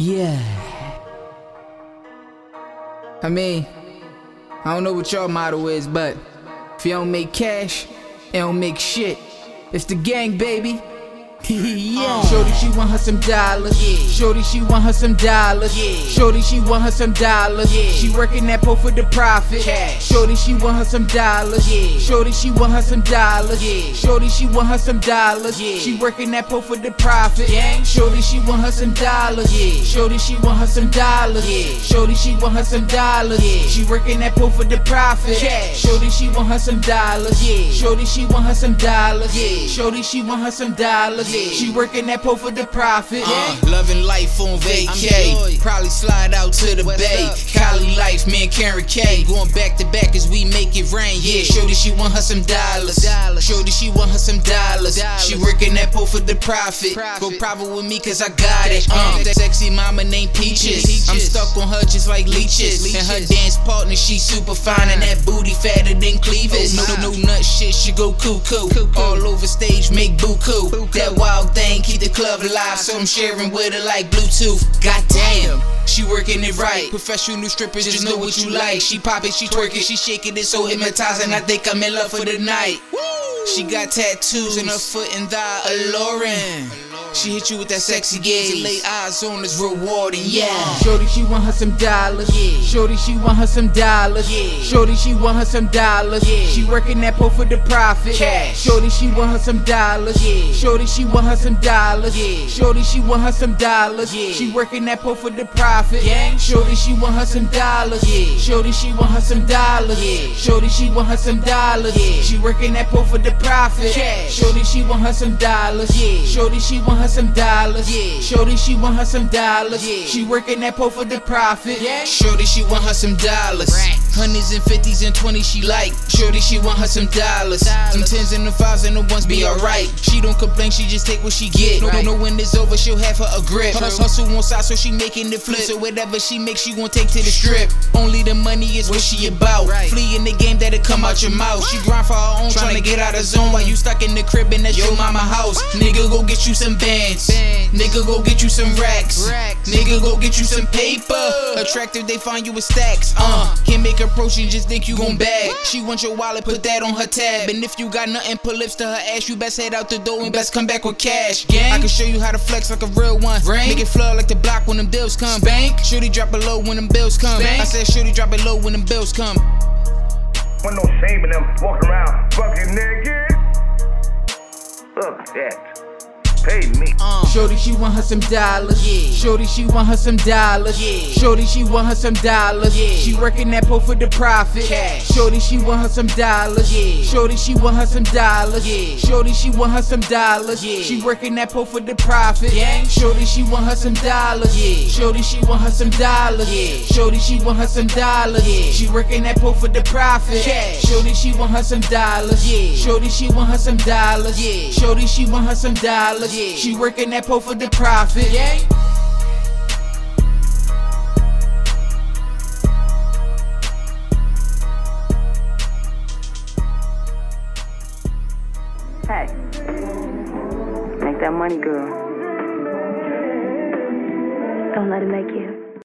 Yeah. I mean, I don't know what your motto is, but if you don't make cash, it don't make shit. It's the gang, baby. Yeah. Shorty, she want her some dollars. Yeah. Shorty, she want her some dollars. Yeah. Shorty, she want her some dollars. Yeah. She working that pole for the profit. Cash. Shorty, she want her some dollars. Yeah. Shorty, she want her some dollars. Yeah. Shorty, she want her some dollars. Yeah. She working that pole for the profit. Yeah. Shorty, she want her some dollars. Yeah. Shorty, she want her some dollars. Yeah. Shorty, she want her some dollars. Yeah. She working that pole for the profit. Cash. Shorty, she want her some dollars. Yeah. Shorty, she want her some dollars. Yeah. Shorty, she want her some dollars. Yeah. She working that pole for the profit. Uh, loving life on vacay. Probably slide out to the bay. Cali life, me and Karen K. Going back to back as we make it rain. Yeah, shorty, she want her some dollars. Shorty, she want her some dollars. She working that pole for the profit. Go private with me cause I got it. Uh, that sexy mama named Peaches. I'm stuck on her just like leeches. And her dance partner, she super fine. And that booty fatter than cleavage. No, no, no nut shit, she go cuckoo. All over stage, make buku. That wild thing, keep the club alive. So I'm sharing with her like Bluetooth. Goddamn. She working it right. Professional new strippers just know what you like. She pop it, she twerk it, she shaking it so hypnotizing. I think I'm in love for the night. She got tattoos in her foot and thigh, alluring. She hit you with that sexy gaze, lay eyes on us, rewarding. Yeah. Shorty, she want her some dollars. Yeah. Shorty, she want her some dollars. Yeah. Shorty, she want her some dollars. Yeah. She working that pole for the profit. Cash. Shorty, she want her some dollars. Yeah. Shorty, she want her some dollars. Yeah. Shorty, she want her some dollars. Yeah. She working that pole for the profit. Gang. Shorty, she want her some dollars. Yeah. Shorty, she want her some dollars. Yeah. Shorty, she want her some dollars. Yeah. She working that pole for the profit. Cash. Shorty, she want her some dollars. Yeah. Shorty, she want her some dollars. Yeah. Shorty, she want her some dollars. Yeah. She working that pole for the profit. Yeah. Shorty, she want her some dollars. Hundreds and fifties and twenties she like. Shorty, she want her some dollars. Some tens and the fives and the ones be alright. She don't complain, she just take what she get. No, no, no, when it's over, she'll have her a grip. Hustle, hustle on side, so she making the flip. So whatever she makes, she gon' take to the strip. Only the money is what she about. Flee in the game that'll come out your mouth. She grind for her own, trying to get out of zone while you stuck in the crib and that's your mama house. Nigga, go get you some bands. Nigga, go get you some racks. Nigga, go get you some paper. Attractive, they find you with stacks. Uh, can't make approach and just think you gon' bag. She wants your wallet, put that on her tab. And if you got nothing, put lips to her ass. You best head out the door and best come back with cash. Gang. I can show you how to flex like a real one. Make it flood like the block when them bills come. Bank. Shooty drop it low when them bills come. I said shooty drop it low when them bills come. Wasn't no shame in them walking around fucking naked. Fuck that. Pay me. Uh. Shorty, she want her some dollars. Yeah. Shorty, she want her some dollars. Yeah. Shorty, she want her some dollars. Yeah. She working that pole for the profit. Cash. Shorty, she want her some dollars. Yeah. Shorty, she want her some dollars. Yeah. Shorty, she want her some dollars. Yeah. She working that pole for the profit. Gang. Shorty, she want her some dollars. Yeah. Shorty, she want her some dollars. Yeah. Shorty, she want her some dollars. Yeah. She working that pole for the profit. Cash. Shorty, she want her some dollars. Yeah. Shorty, she want her some dollars. Yeah. Shorty, she want her some Yeah. She working that pole for the profit. Yeah. Hey, make that money, girl. Don't let it make you.